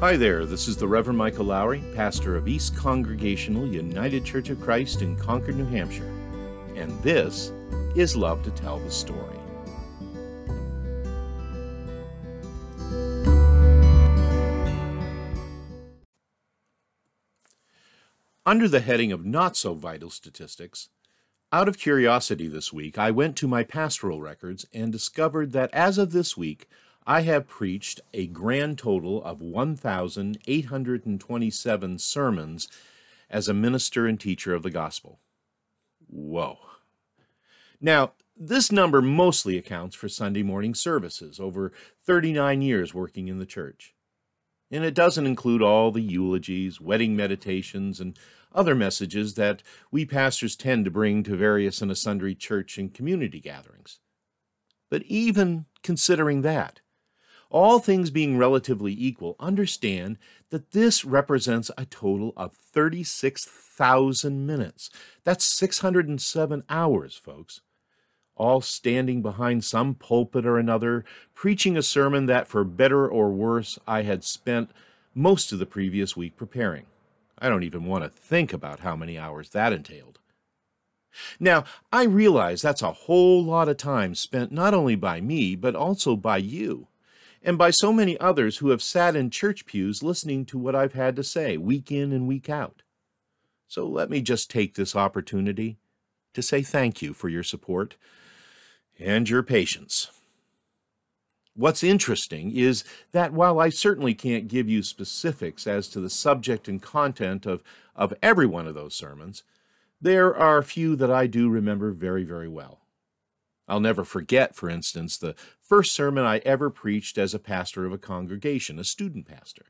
Hi there, this is the Reverend Michael Lowry, pastor of East Congregational United Church of Christ in Concord, New Hampshire. And this is Love to Tell the Story. Under the heading of Not So Vital Statistics, out of curiosity this week, I went to my pastoral records and discovered that as of this week, I have preached a grand total of 1,827 sermons as a minister and teacher of the gospel. Whoa. Now, this number mostly accounts for Sunday morning services, over 39 years working in the church. And it doesn't include all the eulogies, wedding meditations, and other messages that we pastors tend to bring to various and sundry church and community gatherings. But even considering that, all things being relatively equal, understand that this represents a total of 36,000 minutes. That's 607 hours, folks. All standing behind some pulpit or another, preaching a sermon that, for better or worse, I had spent most of the previous week preparing. I don't even want to think about how many hours that entailed. Now, I realize that's a whole lot of time spent not only by me, but also by you and by so many others who have sat in church pews listening to what I've had to say week in and week out. So let me just take this opportunity to say thank you for your support and your patience. What's interesting is that while I certainly can't give you specifics as to the subject and content of, of every one of those sermons, there are a few that I do remember very, very well. I'll never forget, for instance, the first sermon I ever preached as a pastor of a congregation, a student pastor.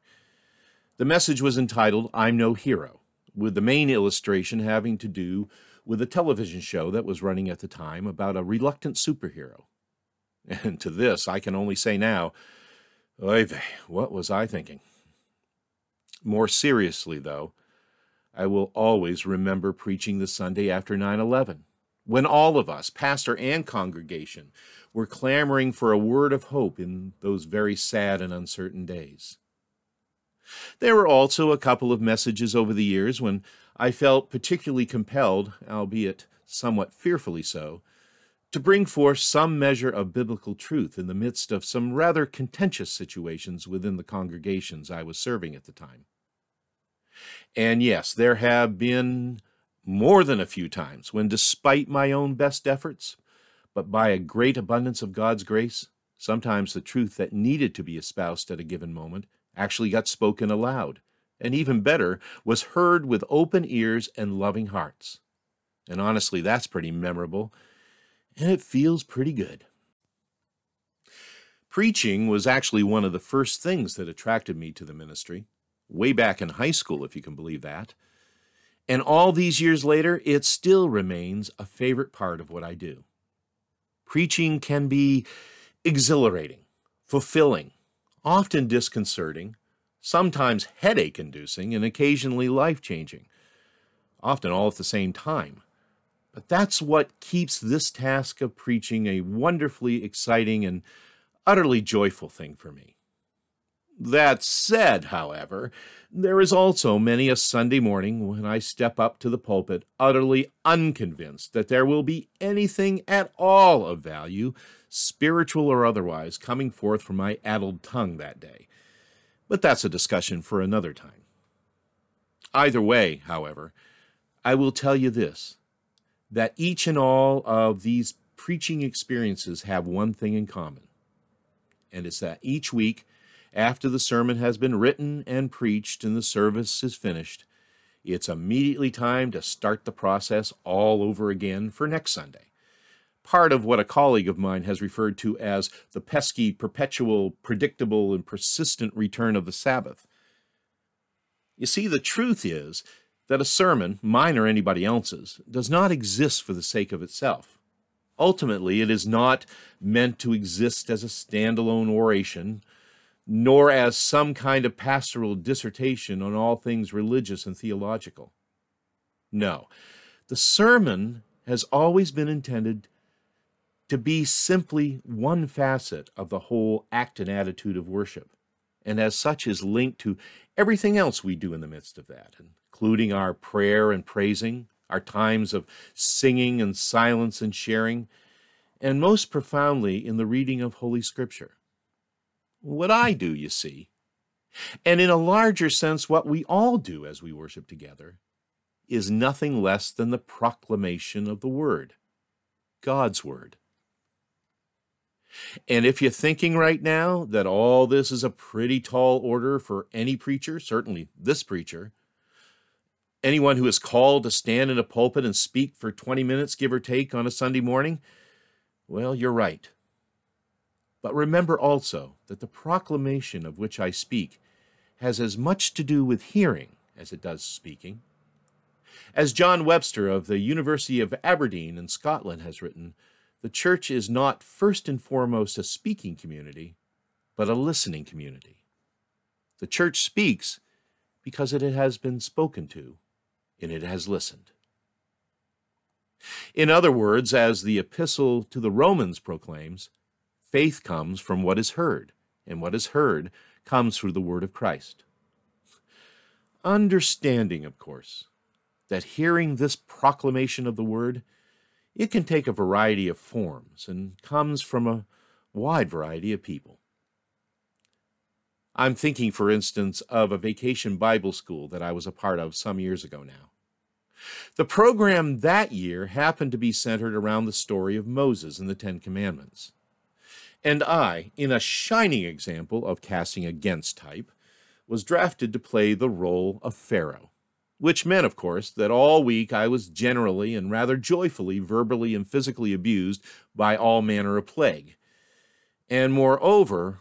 The message was entitled, I'm No Hero, with the main illustration having to do with a television show that was running at the time about a reluctant superhero. And to this, I can only say now, oy vey, what was I thinking? More seriously, though, I will always remember preaching the Sunday after 9 11 when all of us, pastor and congregation, were clamoring for a word of hope in those very sad and uncertain days. There were also a couple of messages over the years when I felt particularly compelled, albeit somewhat fearfully so, to bring forth some measure of biblical truth in the midst of some rather contentious situations within the congregations I was serving at the time. And yes, there have been more than a few times when, despite my own best efforts, but by a great abundance of God's grace, sometimes the truth that needed to be espoused at a given moment actually got spoken aloud, and even better, was heard with open ears and loving hearts. And honestly, that's pretty memorable, and it feels pretty good. Preaching was actually one of the first things that attracted me to the ministry, way back in high school, if you can believe that. And all these years later, it still remains a favorite part of what I do. Preaching can be exhilarating, fulfilling, often disconcerting, sometimes headache inducing, and occasionally life changing, often all at the same time. But that's what keeps this task of preaching a wonderfully exciting and utterly joyful thing for me. That said, however, there is also many a Sunday morning when I step up to the pulpit utterly unconvinced that there will be anything at all of value, spiritual or otherwise, coming forth from my addled tongue that day. But that's a discussion for another time. Either way, however, I will tell you this that each and all of these preaching experiences have one thing in common, and it's that each week after the sermon has been written and preached and the service is finished, it's immediately time to start the process all over again for next Sunday. Part of what a colleague of mine has referred to as the pesky, perpetual, predictable, and persistent return of the Sabbath. You see, the truth is that a sermon, mine or anybody else's, does not exist for the sake of itself. Ultimately, it is not meant to exist as a standalone oration nor as some kind of pastoral dissertation on all things religious and theological. No, the sermon has always been intended to be simply one facet of the whole act and attitude of worship, and as such is linked to everything else we do in the midst of that, including our prayer and praising, our times of singing and silence and sharing, and most profoundly in the reading of Holy Scripture. What I do, you see, and in a larger sense, what we all do as we worship together, is nothing less than the proclamation of the Word, God's Word. And if you're thinking right now that all this is a pretty tall order for any preacher, certainly this preacher, anyone who is called to stand in a pulpit and speak for 20 minutes, give or take, on a Sunday morning, well, you're right. But remember also that the proclamation of which I speak has as much to do with hearing as it does speaking. As John Webster of the University of Aberdeen in Scotland has written, the church is not first and foremost a speaking community, but a listening community. The church speaks because it has been spoken to and it has listened. In other words, as the epistle to the Romans proclaims, faith comes from what is heard, and what is heard comes through the word of Christ. Understanding, of course, that hearing this proclamation of the word it can take a variety of forms and comes from a wide variety of people. I'm thinking, for instance, of a vacation Bible school that I was a part of some years ago now. The program that year happened to be centered around the story of Moses and the Ten Commandments. And I, in a shining example of casting against type, was drafted to play the role of Pharaoh which meant, of course, that all week I was generally and rather joyfully verbally and physically abused by all manner of plague. And moreover,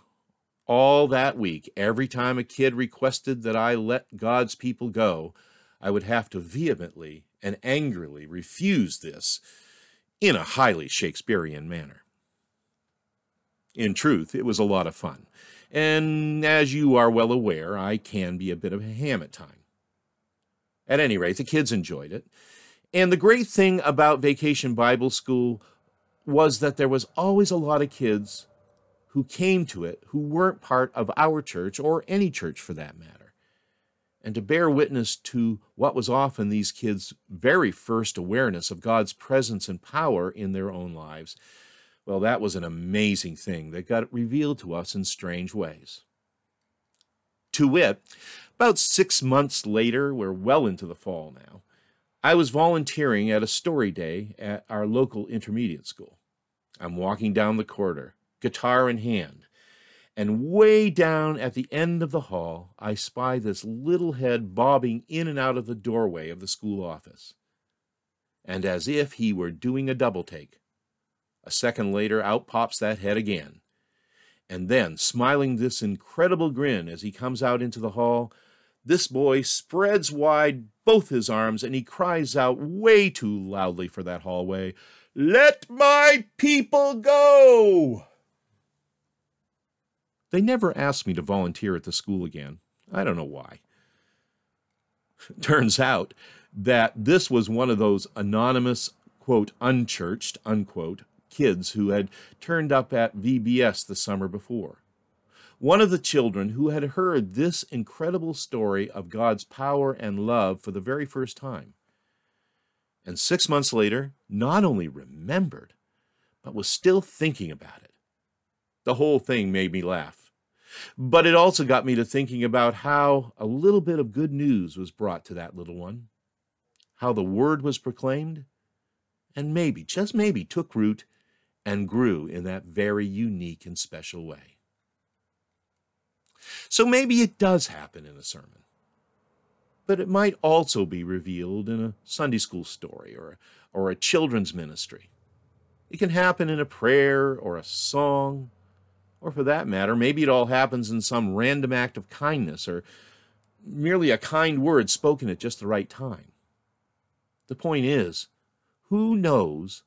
all that week, every time a kid requested that I let God's people go, I would have to vehemently and angrily refuse this in a highly Shakespearean manner. In truth, it was a lot of fun. And as you are well aware, I can be a bit of a ham at times. At any rate, the kids enjoyed it. And the great thing about Vacation Bible School was that there was always a lot of kids who came to it who weren't part of our church or any church for that matter. And to bear witness to what was often these kids' very first awareness of God's presence and power in their own lives, well, that was an amazing thing that got revealed to us in strange ways. To wit, about six months later, we're well into the fall now, I was volunteering at a story day at our local intermediate school. I'm walking down the corridor, guitar in hand, and way down at the end of the hall, I spy this little head bobbing in and out of the doorway of the school office. And as if he were doing a double take, a second later, out pops that head again. And then, smiling this incredible grin as he comes out into the hall, this boy spreads wide both his arms and he cries out way too loudly for that hallway, Let my people go! They never asked me to volunteer at the school again. I don't know why. Turns out that this was one of those anonymous, quote, unchurched, unquote, kids who had turned up at VBS the summer before one of the children who had heard this incredible story of God's power and love for the very first time. And six months later, not only remembered, but was still thinking about it. The whole thing made me laugh. But it also got me to thinking about how a little bit of good news was brought to that little one, how the word was proclaimed, and maybe, just maybe, took root and grew in that very unique and special way. So maybe it does happen in a sermon. But it might also be revealed in a Sunday school story or, or a children's ministry. It can happen in a prayer or a song, or for that matter, maybe it all happens in some random act of kindness or merely a kind word spoken at just the right time. The point is, who knows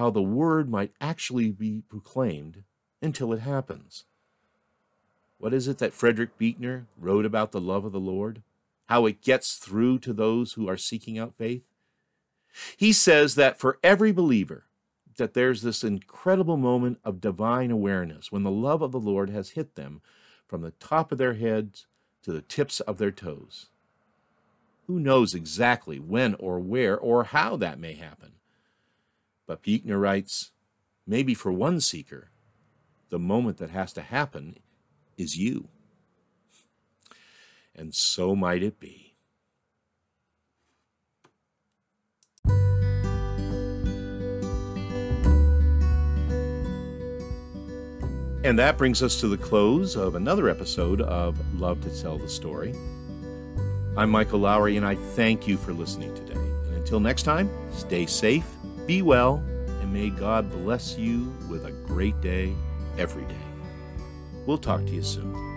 how the word might actually be proclaimed until it happens? What is it that Frederick Buechner wrote about the love of the Lord? How it gets through to those who are seeking out faith? He says that for every believer, that there's this incredible moment of divine awareness when the love of the Lord has hit them, from the top of their heads to the tips of their toes. Who knows exactly when or where or how that may happen? But Buechner writes, maybe for one seeker, the moment that has to happen is you. And so might it be. And that brings us to the close of another episode of Love to Tell the Story. I'm Michael Lowry, and I thank you for listening today. And until next time, stay safe, be well, and may God bless you with a great day every day. We'll talk to you soon.